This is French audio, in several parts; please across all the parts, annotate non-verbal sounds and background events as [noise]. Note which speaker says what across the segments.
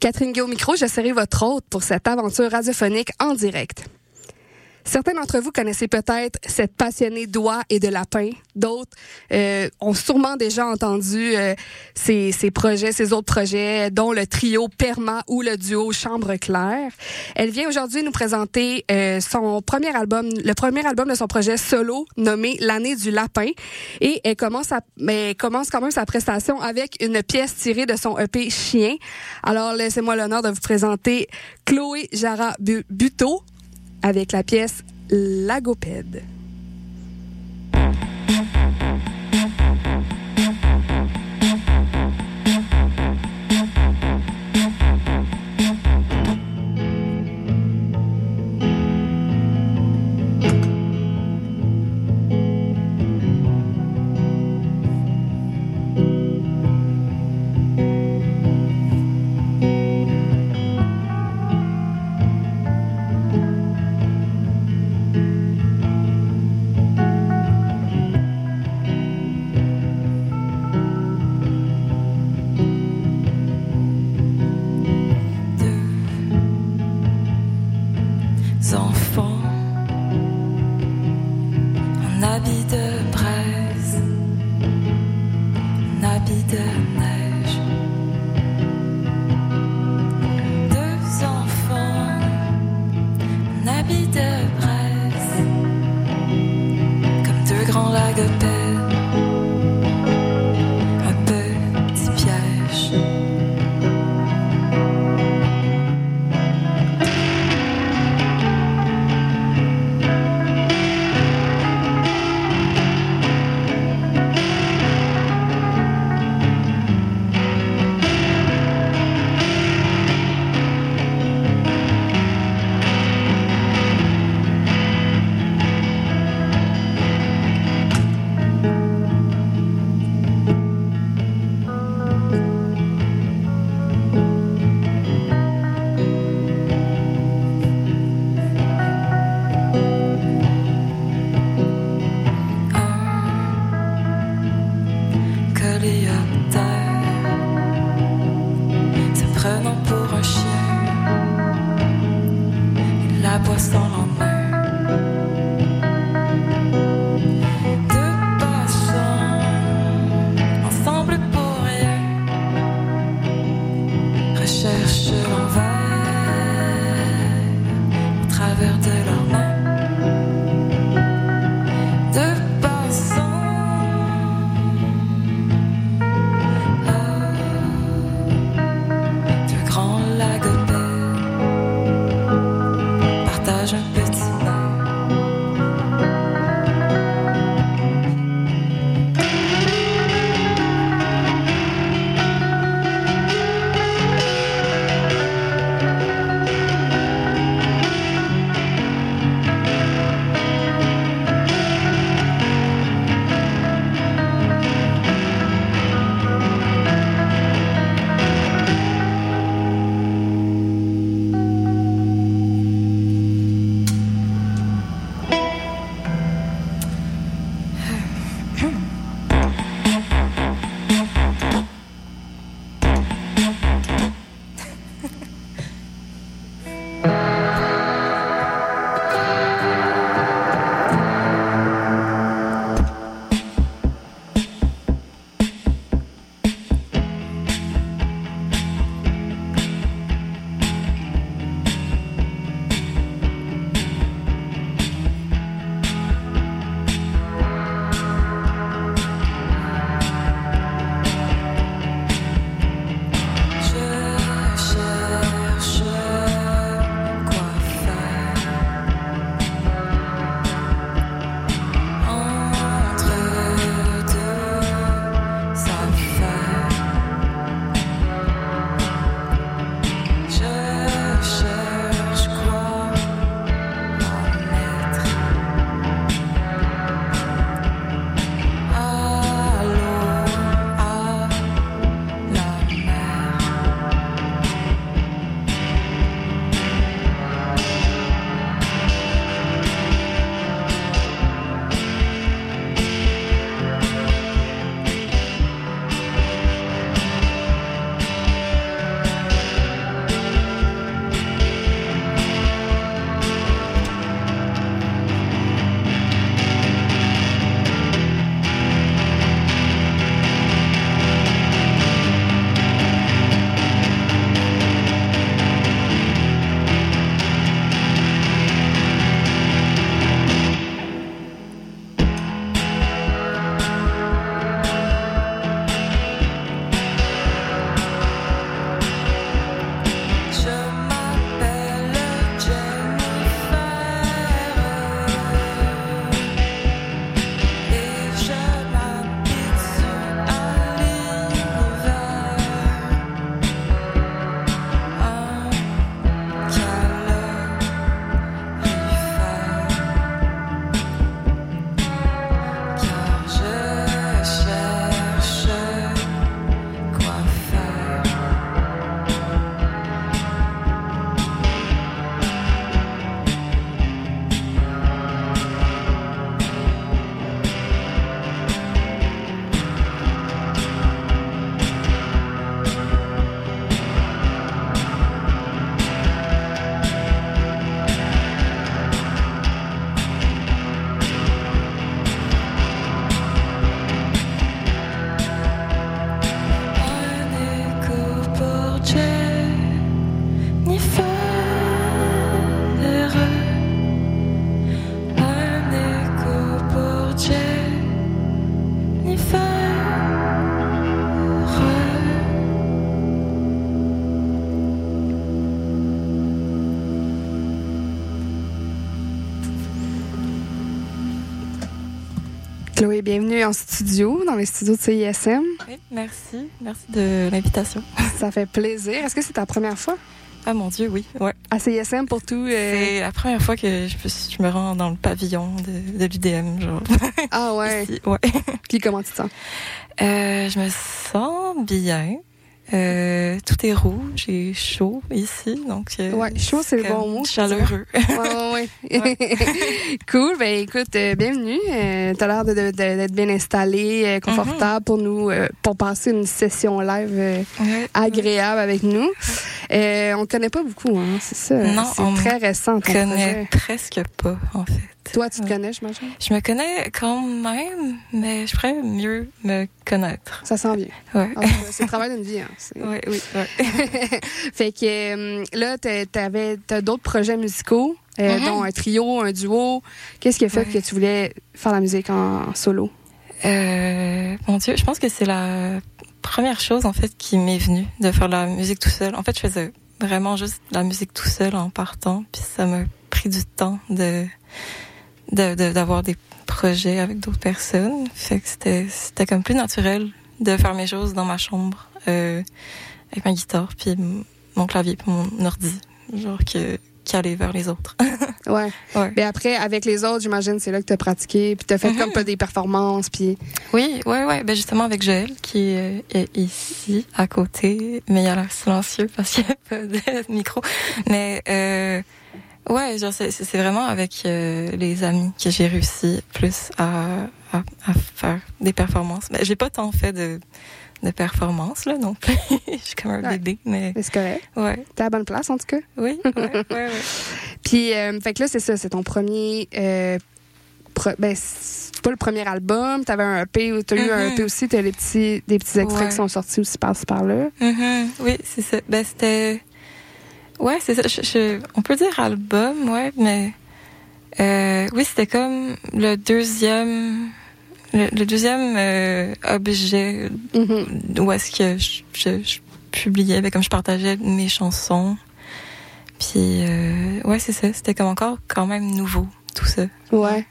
Speaker 1: Catherine Guillaume micro, je serai votre hôte pour cette aventure radiophonique en direct. Certains d'entre vous connaissez peut-être cette passionnée d'oie et de lapin. D'autres euh, ont sûrement déjà entendu euh, ces, ces, projets, ces autres projets, dont le trio Perma ou le duo Chambre Claire. Elle vient aujourd'hui nous présenter euh, son premier album, le premier album de son projet solo nommé L'année du lapin. Et elle commence, à, mais commence quand même sa prestation avec une pièce tirée de son EP Chien. Alors laissez-moi l'honneur de vous présenter Chloé Jara Buteau avec la pièce Lagopède. Bienvenue en studio, dans les studios de CISM.
Speaker 2: Oui, merci. Merci de l'invitation. [laughs]
Speaker 1: Ça fait plaisir. Est-ce que c'est ta première fois?
Speaker 2: Ah mon Dieu, oui. Ouais.
Speaker 1: À CISM pour tout?
Speaker 2: Euh... C'est la première fois que je, je, me rends dans le pavillon de, de l'UDM. Genre.
Speaker 1: Ah ouais? [laughs]
Speaker 2: Ici, ouais.
Speaker 1: Puis comment tu te sens?
Speaker 2: Euh, je me sens bien. Euh, tout est rouge et chaud ici, donc
Speaker 1: euh, ouais, chaud c'est le bon mot.
Speaker 2: Chaleureux.
Speaker 1: ouais, ouais. [laughs] [laughs] cool. Ben écoute, euh, bienvenue. Euh, T'as l'air d'être de, de, bien installé, euh, confortable mm-hmm. pour nous, pour passer une session live agréable avec nous. on connaît pas beaucoup, hein, c'est ça.
Speaker 2: Non,
Speaker 1: c'est très récent.
Speaker 2: On connaît presque pas, en fait.
Speaker 1: Toi, tu te connais, j'imagine?
Speaker 2: Je me connais quand même, mais je pourrais mieux me connaître.
Speaker 1: Ça sent bien.
Speaker 2: Ouais.
Speaker 1: Ah, c'est le travail d'une vie. Hein. [laughs]
Speaker 2: Ouais, oui, oui. [laughs]
Speaker 1: fait que euh, là, t'avais as, d'autres projets musicaux, euh, mm-hmm. dont un trio, un duo. Qu'est-ce qui a fait que tu voulais faire la musique en, solo?
Speaker 2: Euh, mon Dieu, je pense que c'est la première chose, en fait, qui m'est venue de faire la musique tout seul. En fait, je faisais vraiment juste la musique tout seul en partant, puis ça m'a pris du temps de d'avoir des projets avec d'autres personnes. Fait que c'était c'était comme plus naturel de faire mes choses dans ma chambre euh, avec ma guitare puis mon clavier puis mon ordi, genre que qu'aller vers les autres. [laughs]
Speaker 1: ouais. ouais. Mais après avec les autres, j'imagine c'est là que tu as pratiqué puis tu as fait comme pas des performances puis
Speaker 2: Oui, ouais ouais, ben justement avec Joël qui est ici à côté, mais il a l'air silencieux parce qu'il n'y a pas de [laughs] micro. Mais euh Ouais, genre c'est, c'est vraiment avec euh, les amis que j'ai réussi plus à, à, à, faire des performances. Mais j'ai pas tant fait de, de performances là non plus. [laughs] je suis comme un bébé, mais.
Speaker 1: C'est correct.
Speaker 2: Ouais.
Speaker 1: T'es à la bonne place en tout cas.
Speaker 2: Oui. Ouais, [laughs] ouais, ouais.
Speaker 1: Puis euh, fait que là c'est ça, c'est ton premier. Euh, pro, ben c'est pas le premier album. T'avais un EP, t'as mm-hmm. eu un EP aussi. T'as les petits, des petits extraits qui sont sortis aussi par par là.
Speaker 2: Mm-hmm. Oui, c'est ça. Ben c'était Ouais, c'est ça. Je, on peut dire album, ouais, mais euh, oui, c'était comme le deuxième, le, deuxième euh, objet mm-hmm. où est-ce que je, je, publiais, ben, comme je partageais mes chansons. Puis euh, ouais, c'est ça. C'était comme encore quand même nouveau tout ça.
Speaker 1: Ouais.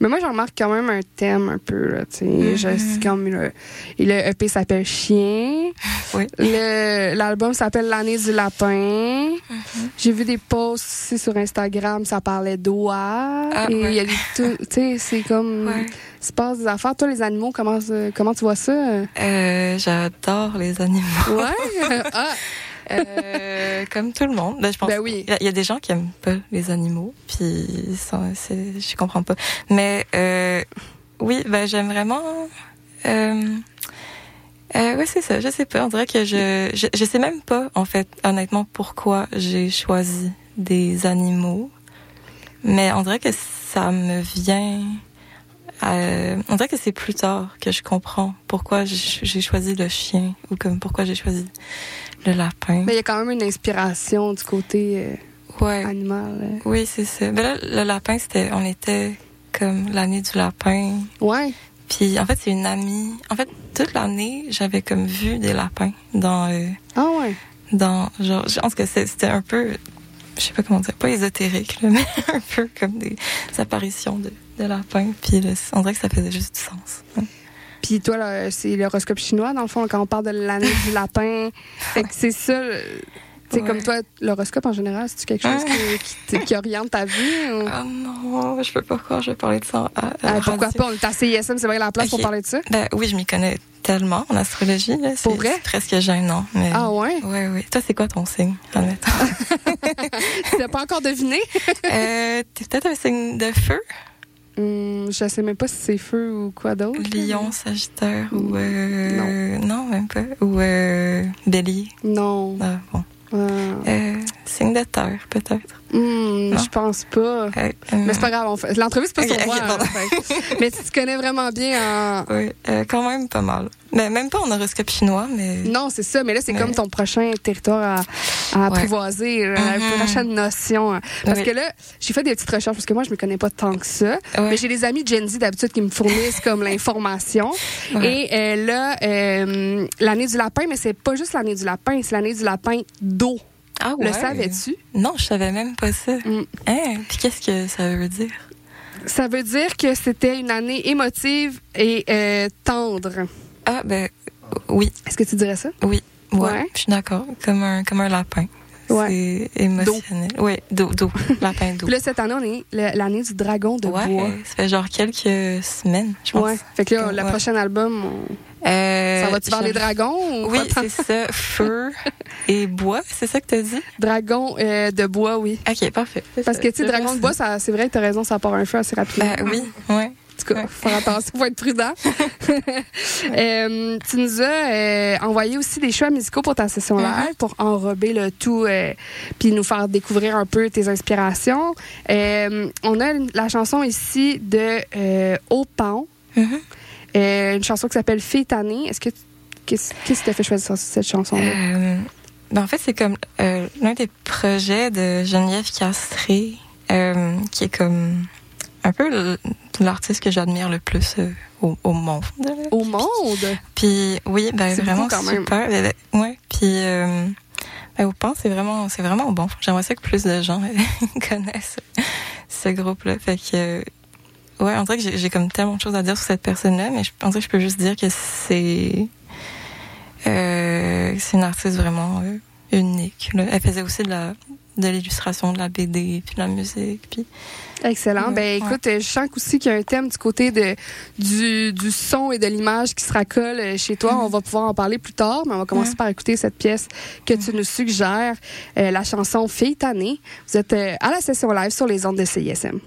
Speaker 1: Mais moi, j'en remarque quand même un thème un peu, là, tu sais. Mm-hmm. comme le, le EP s'appelle Chien.
Speaker 2: Oui.
Speaker 1: L'album s'appelle L'année du lapin.
Speaker 2: Mm-hmm.
Speaker 1: J'ai vu des posts aussi sur Instagram, ça parlait d'oie.
Speaker 2: Ah,
Speaker 1: et il y a tu sais, c'est comme, [laughs]
Speaker 2: ouais.
Speaker 1: il se passe des affaires. Toi, les animaux, comment, comment tu vois ça?
Speaker 2: Euh, j'adore les animaux.
Speaker 1: Ouais? [laughs] ah!
Speaker 2: Euh, comme tout le monde. Ben, je pense.
Speaker 1: Ben oui.
Speaker 2: Il y, a des gens qui aiment pas les animaux, puis ça, je comprends pas. Mais euh, oui, ben j'aime vraiment. Euh, euh, oui, c'est ça. Je sais pas. On dirait que je, je, je sais même pas, en fait, honnêtement, pourquoi j'ai choisi des animaux. Mais on dirait que ça me vient. Euh, on dirait que c'est plus tard que je comprends pourquoi j'ai choisi le chien ou comme pourquoi j'ai choisi le lapin.
Speaker 1: Mais il y a quand même une inspiration du côté euh,
Speaker 2: ouais.
Speaker 1: animal. Euh.
Speaker 2: Oui, c'est ça. Mais là, le lapin, c'était, on était comme l'année du lapin.
Speaker 1: Ouais.
Speaker 2: Puis en fait, c'est une amie. En fait, toute l'année, j'avais comme vu des lapins dans. Euh,
Speaker 1: ah ouais.
Speaker 2: Dans genre, je pense que c'était un peu, je sais pas comment dire, pas ésotérique, [laughs] mais un peu comme des apparitions de, de lapins. Puis on dirait que ça faisait juste du sens.
Speaker 1: Puis toi, c'est l'horoscope chinois, dans le fond, quand on parle de l'année du lapin. [laughs] Fait que c'est ça. C'est comme toi, l'horoscope en général, c'est quelque chose qui, qui, oriente ta vie? Ou... [laughs]
Speaker 2: Ah non, je sais pas pourquoi je vais parler de ça. À,
Speaker 1: ah, pourquoi pas? On est à CISM, c'est vrai la place pour parler de ça?
Speaker 2: Ben oui, je m'y connais tellement en astrologie. Là.
Speaker 1: Pour vrai?
Speaker 2: presque gênant. Mais...
Speaker 1: Ah ouais?
Speaker 2: Oui, oui. Toi, c'est quoi ton signe, admettons? [laughs]
Speaker 1: tu n'as pas encore deviné?
Speaker 2: euh, T'es peut-être un signe de feu?
Speaker 1: Hum, je sais même pas si c'est feu ou quoi d'autre.
Speaker 2: Lion, Sagittaire ou euh, non. non même pas ou euh, Bélier.
Speaker 1: Non.
Speaker 2: Ah, bon. Euh, signe de terre peut-être.
Speaker 1: Hmm, je pense pas. mais c'est pas grave. L'entrevue, c'est pas sur [laughs] moi. Hein, mais tu te connais vraiment bien en.
Speaker 2: Oui, euh, quand même pas mal. Mais même pas en horoscope chinois, mais.
Speaker 1: Non, c'est ça. Mais là, c'est comme ton prochain territoire à, à apprivoiser, la mm-hmm. prochaine notion. Parce que là, j'ai fait des petites recherches parce que moi, je me connais pas tant que ça. Mais j'ai des amis Gen Z d'habitude qui me fournissent comme l'information. Et euh, là, euh, l'année du lapin, mais c'est pas juste l'année du lapin, c'est l'année du lapin d'eau.
Speaker 2: Ah ouais.
Speaker 1: Le savais-tu?
Speaker 2: Non, je savais même pas ça.
Speaker 1: Mm.
Speaker 2: Hein? Puis qu'est-ce que ça veut dire?
Speaker 1: Ça veut dire que c'était une année émotive et euh, tendre.
Speaker 2: Ah, ben, oui.
Speaker 1: Est-ce que tu dirais ça?
Speaker 2: Oui. Ouais,
Speaker 1: Ouais.
Speaker 2: je suis d'accord. Comme un, comme un lapin.
Speaker 1: Ouais.
Speaker 2: C'est émotionnel. Oui, dos, dos. lapin dos.
Speaker 1: Puis là, cette année, on est l'année du dragon de
Speaker 2: ouais,
Speaker 1: bois.
Speaker 2: ça fait genre quelques semaines, je pense.
Speaker 1: Ouais. Fait que là, le
Speaker 2: Ouais.
Speaker 1: prochain album, on-
Speaker 2: Euh,
Speaker 1: ça va-tu vers les dragons ou
Speaker 2: Oui, c'est ça. Feu [laughs] et bois, c'est ça que t'as dit?
Speaker 1: Dragon euh, de bois, oui.
Speaker 2: Ok, parfait.
Speaker 1: Parce
Speaker 2: ça.
Speaker 1: que, tu sais, dragon de bois, c'est vrai, t'as raison, ça part un feu assez rapidement.
Speaker 2: Ben oui, ouais.
Speaker 1: En tout cas, faut faire attention, faut être prudent. [laughs] [laughs] Euh, tu nous as euh, envoyé aussi des choix musicaux pour ta session
Speaker 2: Mm-hmm.
Speaker 1: live, pour enrober le tout, euh, puis nous faire découvrir un peu tes inspirations. Euh, on a la chanson ici de Au Pan, euh, une chanson qui s'appelle Fille tannée. Est-ce que qu'est-ce qui t'a fait choisir cette chanson-là?
Speaker 2: Ben en fait, c'est comme l'un des projets de Geneviève Castré, qui est comme un peu le- l'artiste que j'admire le plus euh, au, au monde.
Speaker 1: Au monde?
Speaker 2: Puis oui, ben vraiment
Speaker 1: quand même.
Speaker 2: super. Ben, ben, ouais. Puis euh, ben, au pan, c'est vraiment, c'est vraiment bon. J'aimerais ça que plus de gens [laughs] connaissent ce groupe-là. Fait que euh, ouais, on dirait que j'ai- comme tellement de choses à dire sur cette personne-là, mais je pense que je peux juste dire que c'est c'est une artiste vraiment unique. là. Elle faisait aussi de la de l'illustration, de la BD, puis de la musique, puis
Speaker 1: Excellent. Ben écoute, je sens aussi qu'il y a un thème du côté de du, du son et de l'image qui se racole euh, chez toi. On va pouvoir en parler plus tard, mais on va commencer
Speaker 2: Ouais.
Speaker 1: par écouter cette pièce que tu nous suggères, euh, la chanson Fille tannée. Vous êtes euh, à la session live sur les ondes de CISM.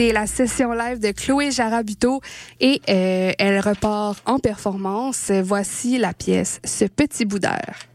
Speaker 2: C'était la session live de Chloé Jarabuto et euh, elle repart en performance. Voici la pièce Ce petit bout d'air.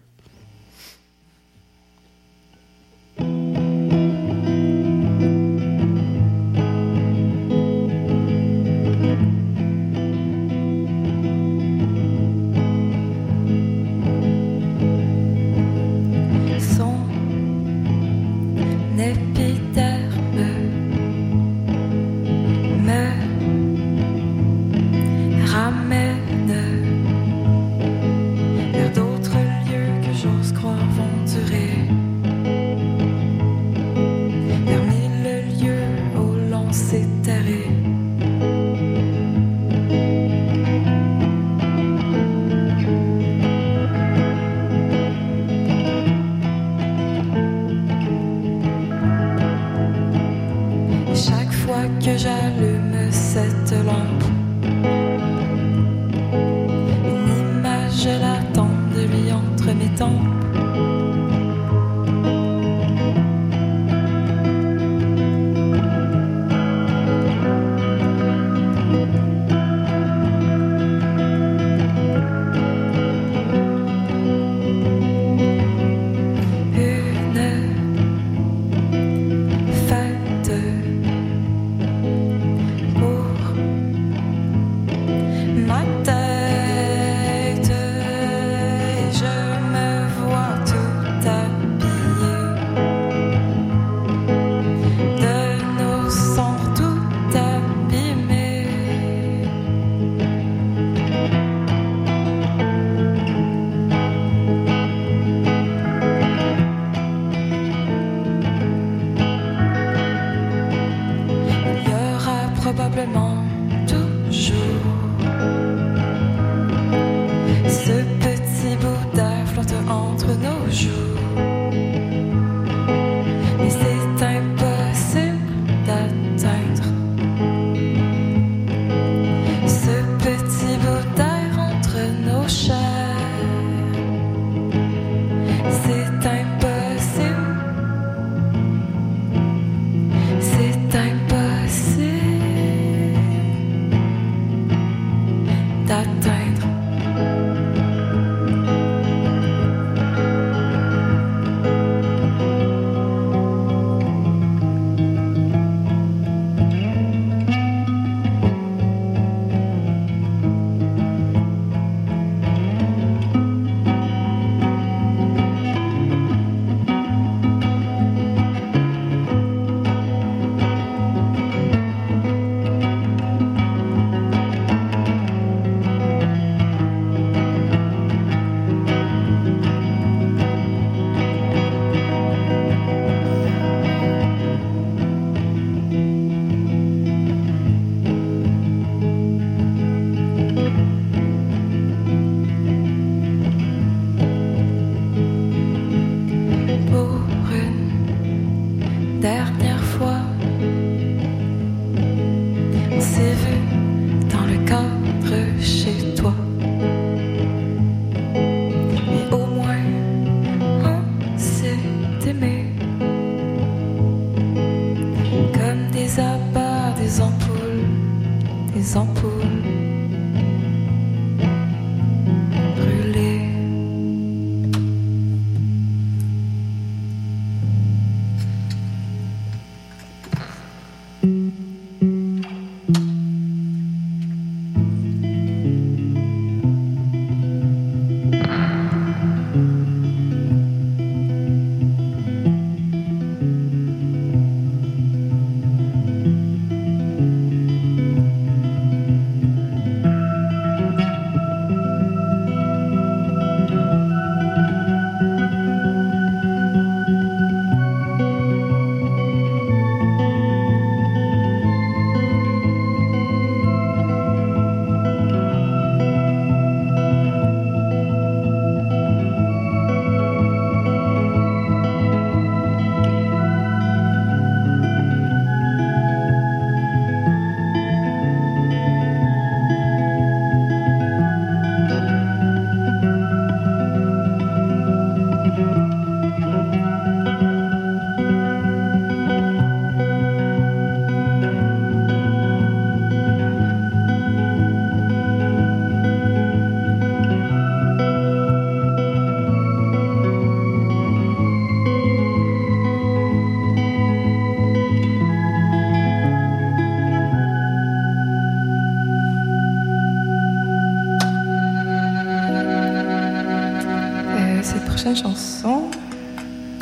Speaker 2: Prochaine chanson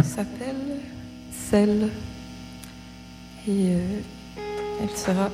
Speaker 2: s'appelle Celle. Et euh, elle sera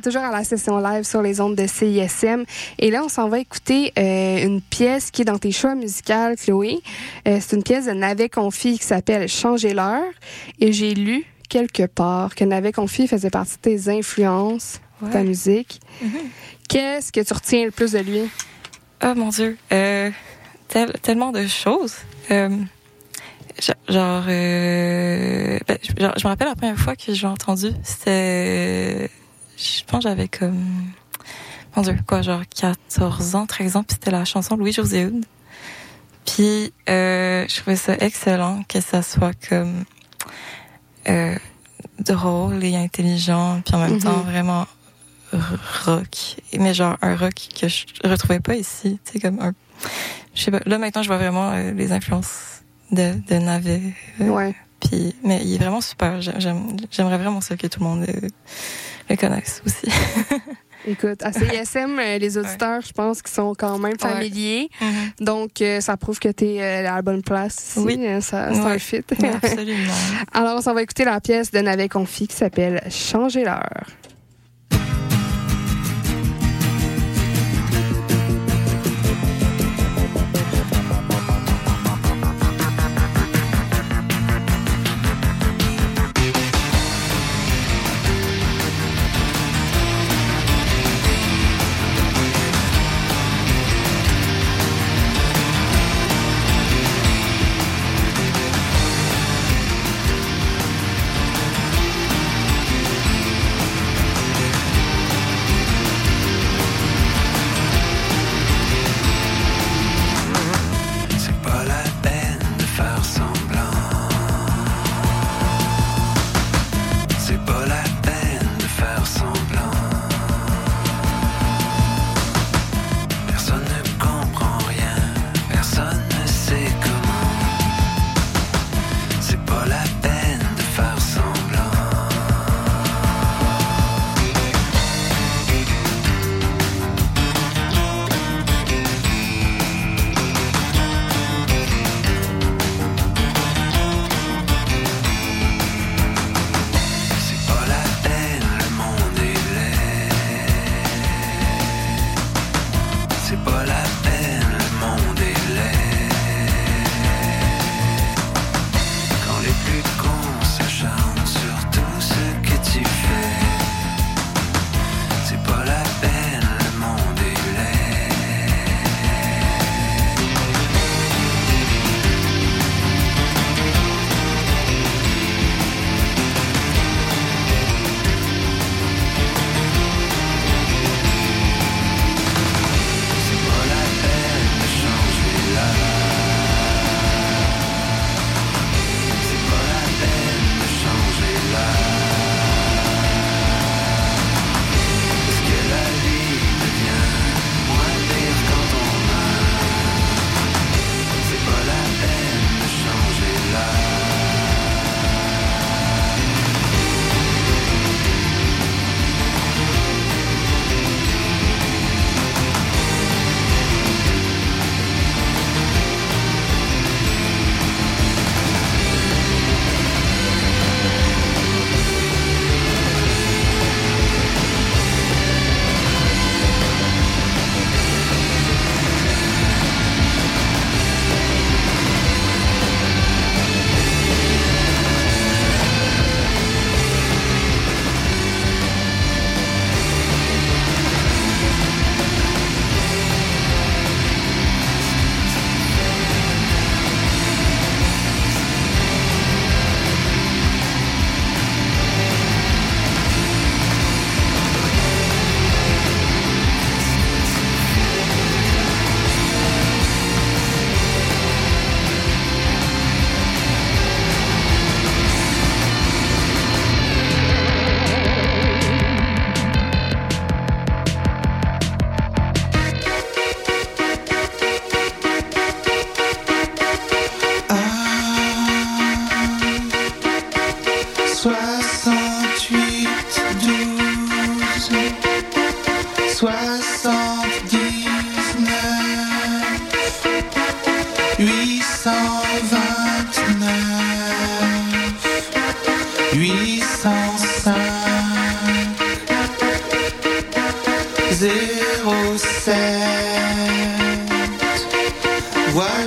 Speaker 1: êtes toujours à la session live sur les ondes de CISM. Et là, on s'en va écouter euh, une pièce qui est dans tes choix musicaux, Chloé. Euh, c'est une pièce de Navet Confi qui s'appelle Changer l'heure. Et j'ai lu quelque part que Navet Confi faisait partie de tes influences, de ta musique.
Speaker 2: Mhm.
Speaker 1: Qu'est-ce que tu retiens le plus de lui?
Speaker 2: Oh mon Dieu, euh, tel- tellement de choses. Genre, ben, je, genre, je me rappelle la première fois que j'ai entendu, c'était, je pense que j'avais comme, mon Dieu, quoi, genre 14 ans, 13 ans, puis c'était la chanson Louis-José Hood. Puis, euh, je trouvais ça excellent que ça soit comme euh, drôle et intelligent, puis en même
Speaker 1: Mhm.
Speaker 2: temps vraiment rock. Mais genre un rock que je retrouvais pas ici. Tu sais, comme un. Je sais pas. Là, maintenant, je vois vraiment euh, les influences de, de Navet.
Speaker 1: Ouais.
Speaker 2: Puis, mais il est vraiment super. J'aime- j'aime- J'aimerais vraiment ça que tout le monde le connaisse aussi. [laughs]
Speaker 1: Écoute, à CISM, euh, les auditeurs, je pense qu'ils sont quand même
Speaker 2: Ouais.
Speaker 1: familiers. Donc, euh, ça prouve que tu es à la bonne place ici.
Speaker 2: Oui.
Speaker 1: Euh, Ça, c'est
Speaker 2: Ouais.
Speaker 1: un fit.
Speaker 2: Absolument. [laughs]
Speaker 1: Alors, on va écouter la pièce de Navet Confi qui s'appelle Changer l'heure. Why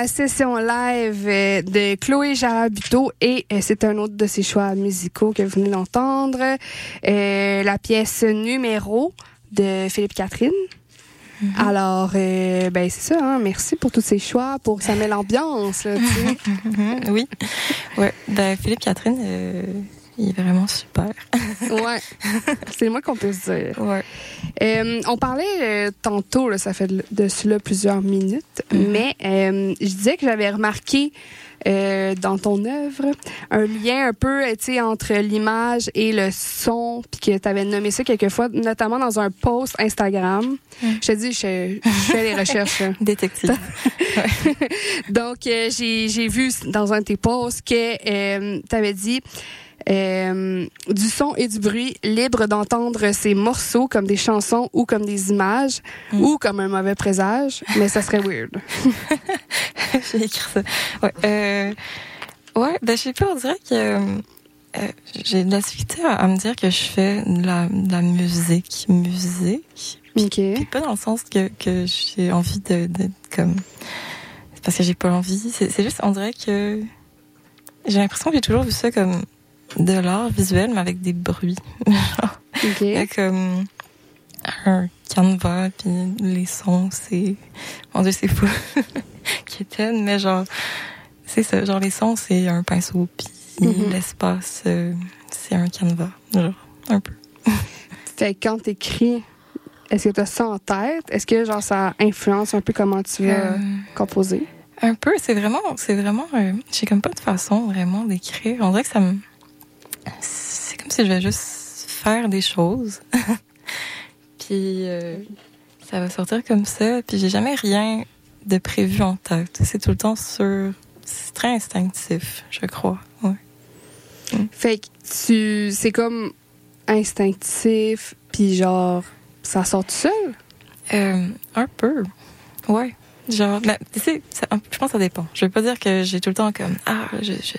Speaker 1: la session live euh, de Chloé Jarabito et euh, c'est un autre de ses choix musicaux que vous venez d'entendre. Euh, la pièce numéro de Philippe Catherine. Alors, euh, ben c'est ça, hein, merci pour tous ces choix, pour que ça met l'ambiance. [laughs]
Speaker 2: Mhm, oui. Ouais. Ben, Philippe Catherine, euh, il est vraiment super. [laughs]
Speaker 1: ouais, c'est le moins qu'on peut se dire.
Speaker 2: Ouais.
Speaker 1: Euh, on parlait euh, tantôt, là, ça fait de, cela plusieurs minutes, mais euh, je disais que j'avais remarqué dans ton œuvre un lien un peu entre l'image et le son, puis que tu avais nommé ça quelquefois, notamment dans un post Instagram. Je te dis, je, je fais les recherches. là. [laughs]
Speaker 2: Détective. [laughs]
Speaker 1: Donc, j'ai j'ai vu dans un de tes posts que tu avais dit euh, du son et du bruit libre d'entendre ces morceaux comme des chansons ou comme des images
Speaker 2: Mm.
Speaker 1: ou comme un mauvais présage, mais ça serait weird. [laughs]
Speaker 2: J'ai écrit ça. Ouais. Euh, ouais, ben, je sais pas, on dirait que euh, j'ai de la difficulté à, à me dire que je fais de la, de la musique. Musique? Puis pas dans le sens que, que j'ai envie de, de comme. C'est parce que j'ai pas envie. C'est juste, on dirait que j'ai l'impression que j'ai toujours vu ça comme de l'art visuel, mais avec des bruits. [laughs]
Speaker 1: OK.
Speaker 2: Il y a comme un canevas, puis les sons, c'est... Mon Dieu, c'est fou. [laughs] Kitten, mais genre, c'est ça. Genre, les sons, c'est un pinceau, puis
Speaker 1: Mhm.
Speaker 2: l'espace, euh, c'est un canevas. Genre, un peu. [laughs]
Speaker 1: Fait que quand t'écris, est-ce que tu as ça en tête? Est-ce que genre ça influence un peu comment tu vas
Speaker 2: Euh,
Speaker 1: composer?
Speaker 2: un peu, c'est vraiment... C'est vraiment... euh, j'ai comme pas de façon vraiment d'écrire. On dirait que ça me... C'est comme si je vais juste faire des choses. [laughs] puis euh, ça va sortir comme ça. Puis j'ai jamais rien de prévu en tête. C'est tout le temps sur... C'est très instinctif, je crois. Ouais.
Speaker 1: Fait que tu, c'est comme instinctif, puis genre, ça sort tout seul?
Speaker 2: Euh, un peu. Ouais. Genre, tu sais, je pense que ça dépend. Je veux pas dire que j'ai tout le temps comme, ah, je, je-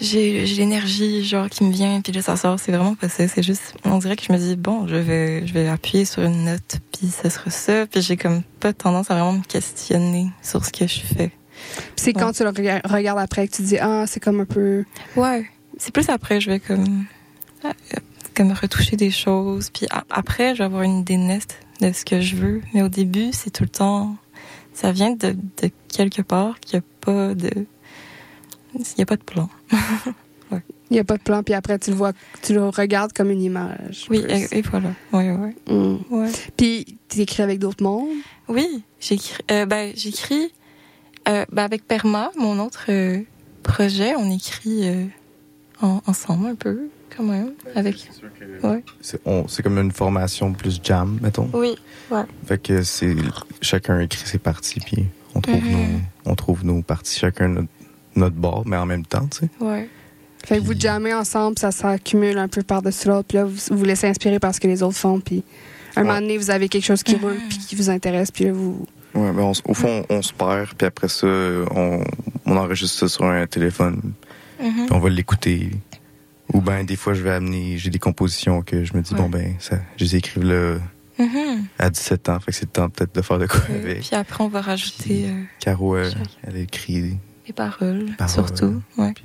Speaker 2: j'ai, j'ai l'énergie, genre, qui me vient, puis là, ça sort. C'est vraiment pas ça. C'est juste, on dirait que je me dis, bon, je vais, je vais appuyer sur une note, puis ça sera ça. Puis j'ai comme pas tendance à vraiment me questionner sur ce que je fais.
Speaker 1: C'est quand
Speaker 2: Ouais.
Speaker 1: tu le rega- regardes après que tu dis, ah, c'est comme un peu.
Speaker 2: Ouais. C'est plus après, je vais comme, euh, comme retoucher des choses. Puis après, je vais avoir une idée nette de ce que je veux. Mais au début, c'est tout le temps, ça vient de, de quelque part qu'il n'y a pas de, il y a pas de plan. [laughs]
Speaker 1: Il n'y a pas de plan, puis après tu le vois, tu le regardes comme une image.
Speaker 2: Oui, et, et voilà. Ouais, ouais.
Speaker 1: Mm.
Speaker 2: Ouais.
Speaker 1: Puis tu écris avec d'autres mondes?
Speaker 2: Oui, j'écris, euh, j'écris, euh, ben, avec Perma, mon autre euh, projet, on écrit euh, en- ensemble un peu, quand même, avec. Ouais.
Speaker 3: C'est on- c'est comme une formation plus jam, mettons.
Speaker 2: Oui.
Speaker 3: Fait que c'est chacun écrit ses parties, puis on trouve nos on trouve nos parties chacun notre, notre bord, mais en même temps, tu sais.
Speaker 2: Ouais.
Speaker 1: Fait que vous jammez ensemble, ça s'accumule un peu par-dessus l'autre, puis là, vous vous laissez inspirer par ce que les autres font, puis un
Speaker 3: Ouais.
Speaker 1: moment donné, vous avez quelque chose qui
Speaker 2: Mhm.
Speaker 1: roule, puis qui vous intéresse, puis là, vous...
Speaker 3: Ouais, mais on au fond, on se perd, puis après ça, on, on enregistre ça sur un téléphone,
Speaker 2: Mhm.
Speaker 3: puis on va l'écouter. Ou ben des fois, je vais amener, j'ai des compositions que je me dis,
Speaker 2: Ouais.
Speaker 3: bon ben, ça, je les écrive là
Speaker 2: Mhm.
Speaker 3: à 17 ans, fait que c'est le temps peut-être de faire de quoi avec.
Speaker 2: Puis après, on va rajouter
Speaker 3: Puis-
Speaker 2: euh,
Speaker 3: Caro, euh, elle écrit,
Speaker 2: les paroles,
Speaker 3: Paroles,
Speaker 2: surtout. Ouais.
Speaker 3: puis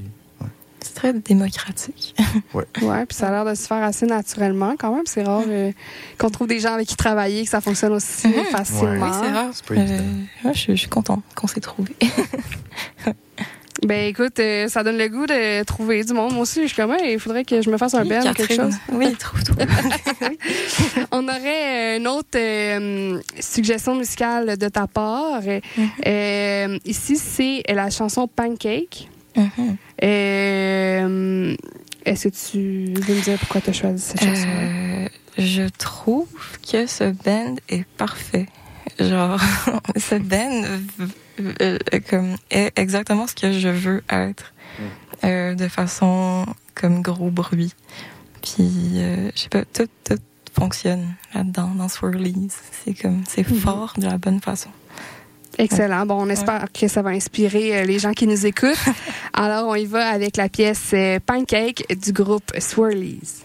Speaker 2: C'est très démocratique. [laughs]
Speaker 1: Ouais, puis ça a l'air de se faire assez naturellement quand même. C'est rare euh, qu'on trouve des gens avec qui travailler, que ça fonctionne aussi [laughs] facilement.
Speaker 2: Oui, c'est rare.
Speaker 3: c'est pas évident.
Speaker 2: ouais, je, suis- je suis contente qu'on s'est trouvé. [laughs]
Speaker 1: Ben écoute, euh, ça donne le goût de trouver du monde. Moi aussi, je suis comme, il faudrait que je me fasse un band ou quelque chose.
Speaker 2: Oui, trouve, trouve. [laughs]
Speaker 1: On aurait euh, une autre euh, suggestion musicale de ta part.
Speaker 2: Mhm.
Speaker 1: Euh, ici, c'est la chanson Pancake. Euh, Est-ce que tu veux me dire pourquoi tu as choisi cette chanson
Speaker 2: je trouve que ce band est parfait. Genre, [laughs] ce band comme est exactement ce que je veux être, euh, de façon comme gros bruit. Puis, euh, je sais pas, tout, tout fonctionne là-dedans, dans Swirlies. C'est comme, c'est
Speaker 1: Mhm.
Speaker 2: fort de la bonne façon.
Speaker 1: Excellent. Bon, on espère que ça va inspirer euh, les gens qui nous écoutent. [laughs] Alors, on y va avec la pièce euh, Pancake du groupe Swirlies.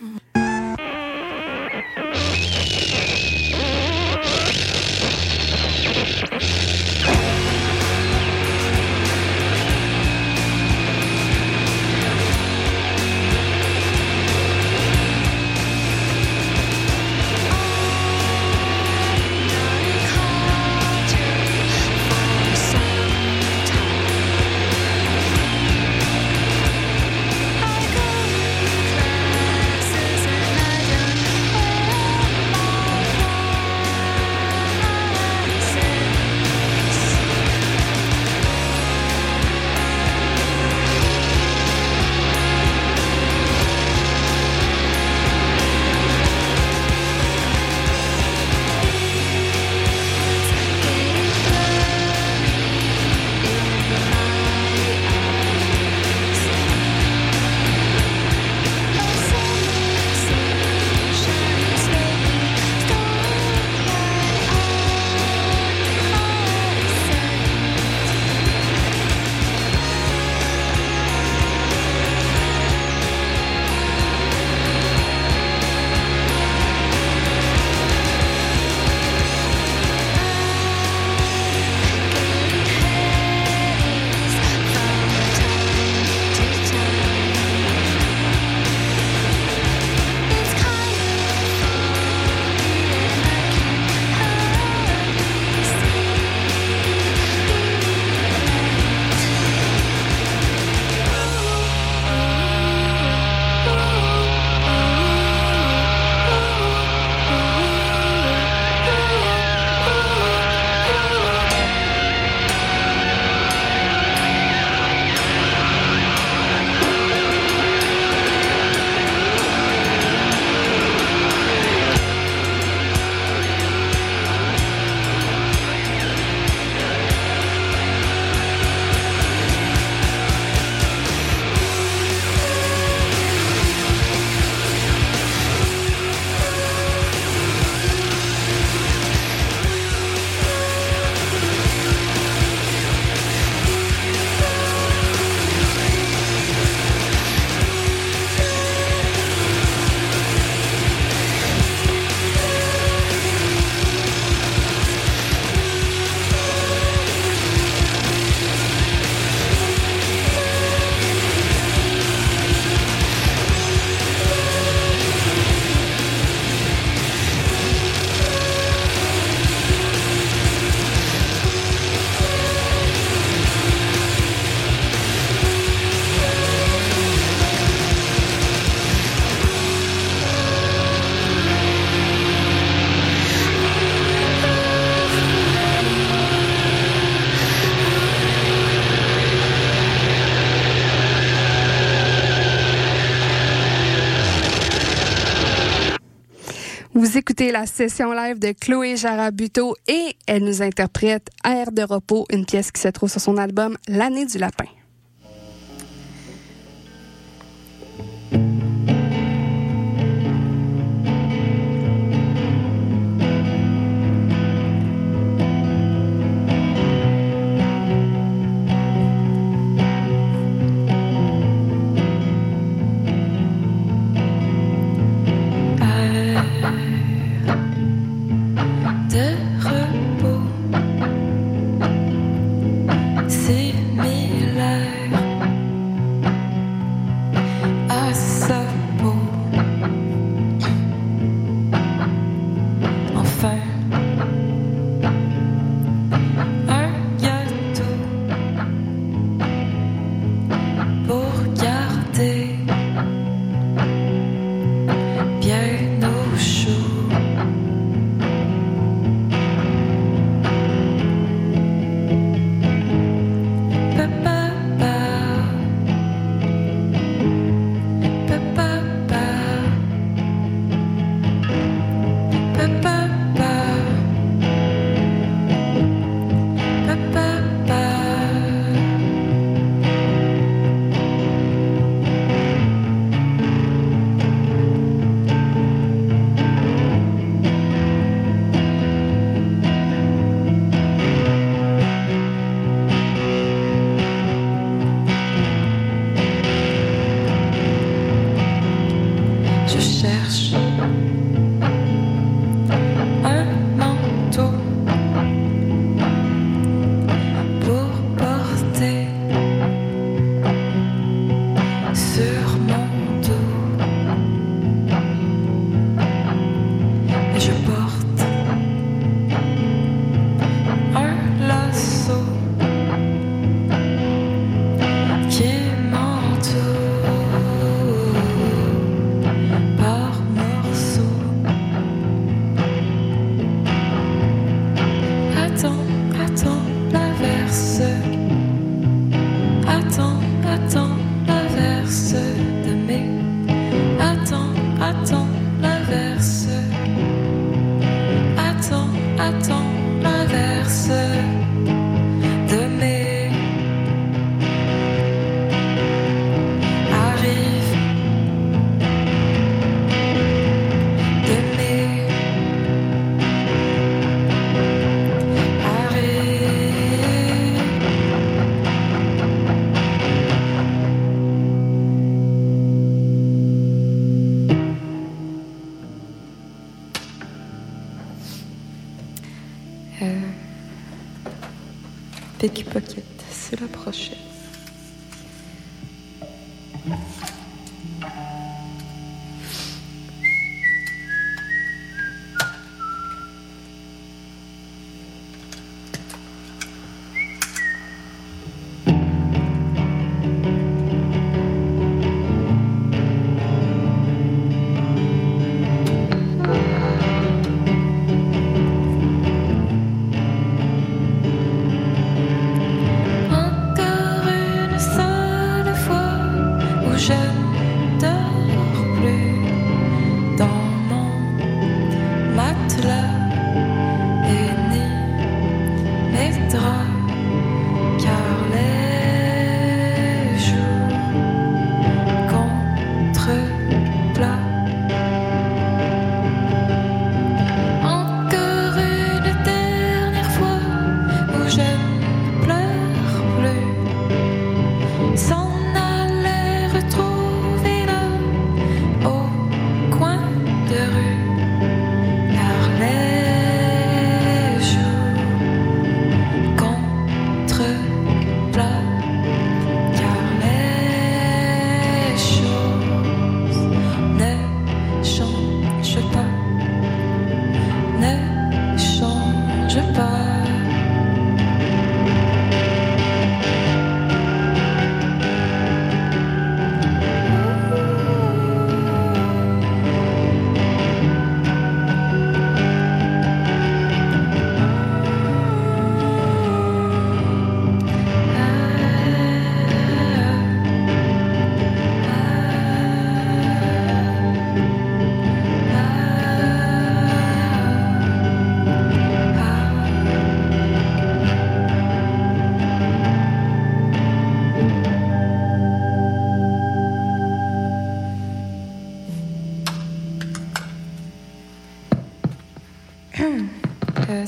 Speaker 2: la session live de Chloé Jarabuto et elle nous interprète Air de repos, une pièce qui se trouve sur son album L'année du lapin.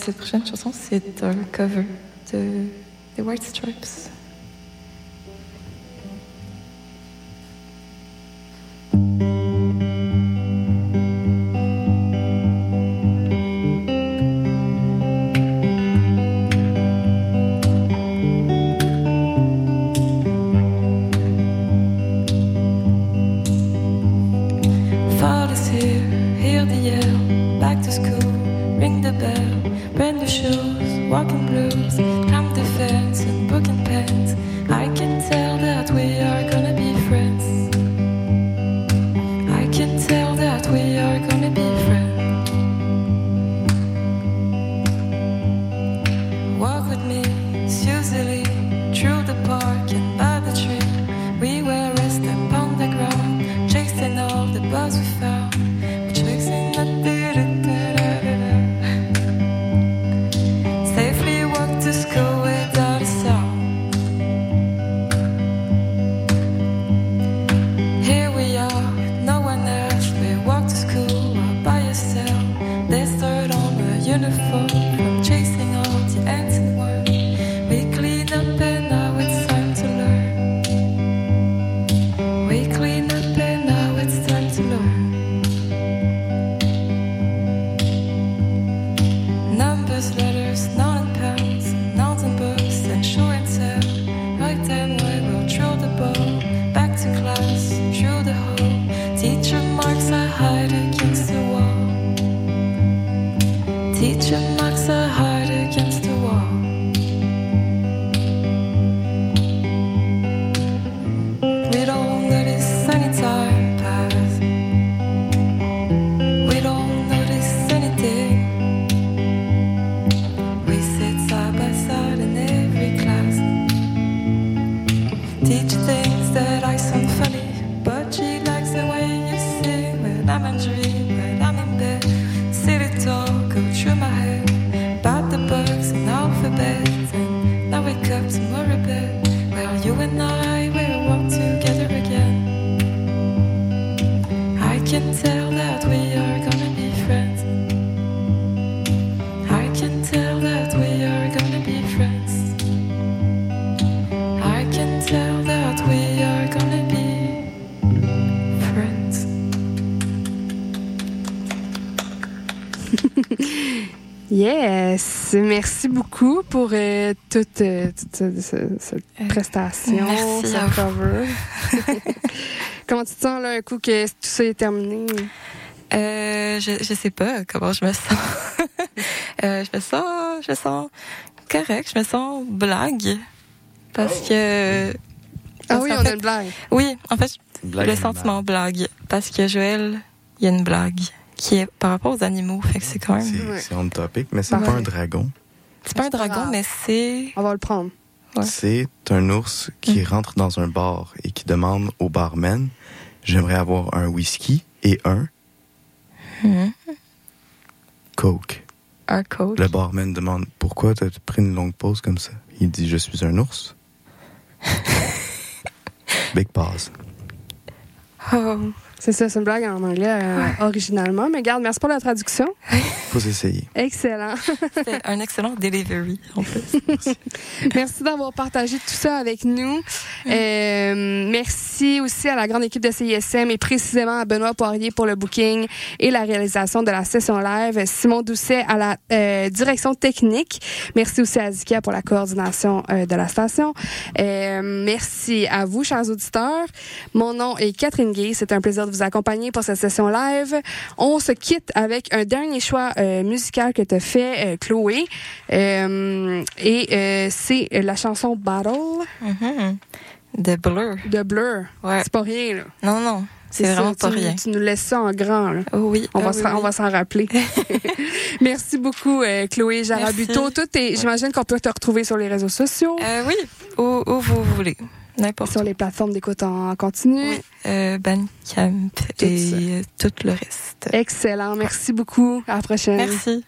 Speaker 2: Cette prochaine chanson, c'est un cover de The White Stripes. Walking blues.
Speaker 1: Yes, merci beaucoup pour euh, toute, euh, toute ce- ce- cette
Speaker 2: Euh,
Speaker 1: prestation,
Speaker 2: merci
Speaker 1: ce cover. [laughs] Comment tu te sens là, un coup que tout ça est terminé?
Speaker 2: Euh, je, je sais pas comment je me sens. [laughs] Euh, je me sens, je me sens correct, je me sens blague. Parce que.
Speaker 1: Ah
Speaker 2: parce
Speaker 1: oui, on
Speaker 2: fait-
Speaker 1: a une blague.
Speaker 2: Oui, en fait,
Speaker 3: Blague
Speaker 2: le sentiment blague. Parce que Joël, il y a une blague qui est par rapport aux animaux. Fait que c'est quand même.
Speaker 3: C'est on topic, mais c'est
Speaker 1: Ouais.
Speaker 3: pas un dragon.
Speaker 2: C'est pas un dragon, mais c'est.
Speaker 1: On va le prendre.
Speaker 2: Ouais.
Speaker 3: C'est un ours qui rentre dans un bar et qui demande au barman J'aimerais avoir un whisky et un Coke.
Speaker 2: un coach.
Speaker 3: Le barman demande Pourquoi t'as pris une longue pause comme ça? Il dit Je suis un ours. [laughs] Big pause.
Speaker 2: Oh.
Speaker 1: C'est ça, c'est une blague en anglais euh, originalement. Mais garde, merci pour la traduction. [laughs]
Speaker 3: Faut essayer.
Speaker 1: Excellent. [laughs]
Speaker 2: C'est un excellent delivery, en plus.
Speaker 1: Merci d'avoir partagé tout ça avec nous. Euh, merci aussi à la grande équipe de CISM et précisément à Benoît Poirier pour le booking et la réalisation de la session live. Simon Doucet à la euh, direction technique. Merci aussi à Zika pour la coordination euh, de la station. Euh, merci à vous, chers auditeurs. Mon nom est Catherine Gay. C'est un plaisir de vous accompagner pour cette session live. On se quitte avec un dernier choix euh, musical que tu fait, euh, Chloé. Euh, et c'est la chanson Battle
Speaker 2: Mhm. De Blur.
Speaker 1: de Blur.
Speaker 2: Ouais.
Speaker 1: C'est pas rien, là.
Speaker 2: Non, non. C'est vraiment pas rien.
Speaker 1: Tu nous laisses ça en grand, là.
Speaker 2: Oh oui.
Speaker 1: On, va,
Speaker 2: oui,
Speaker 1: on va s'en rappeler. [laughs] [laughs] Merci beaucoup, euh, Chloé Jarabuto. Tout est, j'imagine qu'on peut te retrouver sur les réseaux sociaux,
Speaker 2: Euh, oui, où, où vous voulez. N'importe
Speaker 1: sur les plateformes d'écoute en continu.
Speaker 2: Oui, euh, Bandcamp
Speaker 1: Tout
Speaker 2: et
Speaker 1: ça.
Speaker 2: euh, tout le reste.
Speaker 1: Excellent. Merci beaucoup. À la prochaine.
Speaker 2: Merci.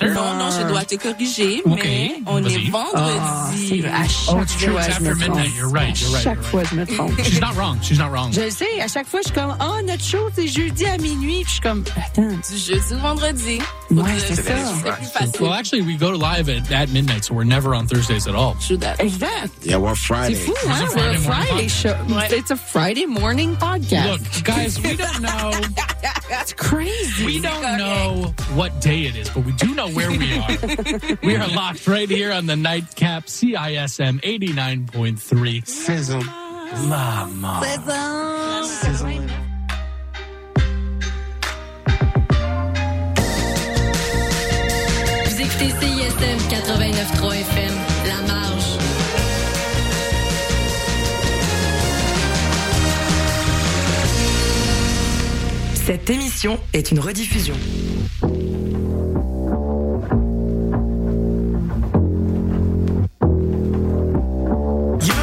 Speaker 4: Third.
Speaker 5: Non, non, je dois te corriger, mais on
Speaker 4: Vas-y.
Speaker 5: est
Speaker 6: c'est
Speaker 5: vendredi.
Speaker 6: vrai. À chaque
Speaker 4: Oh, it's true.
Speaker 6: fois,
Speaker 4: It's
Speaker 6: je me
Speaker 4: after
Speaker 6: trompe.
Speaker 4: midnight. You're right. You're right.
Speaker 6: Chaque fois, je me trompe.
Speaker 4: She's not wrong. She's not wrong.
Speaker 6: Je le sais, à chaque fois, je suis comme, oh, notre show, c'est jeudi à minuit. Puis je suis comme, attends.
Speaker 5: Du jeudi au vendredi.
Speaker 6: Ouais, c'est
Speaker 5: c'est
Speaker 6: ça.
Speaker 5: plus facile.
Speaker 4: Well, actually, we go live at, at midnight, so we're never on Thursdays at all.
Speaker 5: True that.
Speaker 6: Exact.
Speaker 7: Yeah, we're
Speaker 6: C'est
Speaker 7: Friday.
Speaker 6: fou,
Speaker 4: It's
Speaker 6: hein?
Speaker 4: a
Speaker 6: C'est
Speaker 4: Friday
Speaker 6: show. It's a Friday morning podcast.
Speaker 4: Look, guys, we don't know. [laughs]
Speaker 6: That's crazy.
Speaker 4: We don't know what day it is, but we do know where we are. [laughs] we are locked right here on the nightcap CISM 89.3.
Speaker 7: Sizzle.
Speaker 4: La mort.
Speaker 8: Vous écoutez CISM 89.3 FM, La Marge.
Speaker 9: Cette émission est une rediffusion.
Speaker 10: Yo,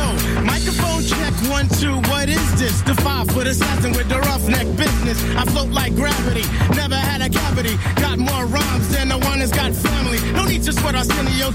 Speaker 10: microphone check one, two. What is this? The five foot assassin with the roughneck business. I float like gravity, never had a cavity. Got more rhymes than the one that's got family. No need to sweat Arsenio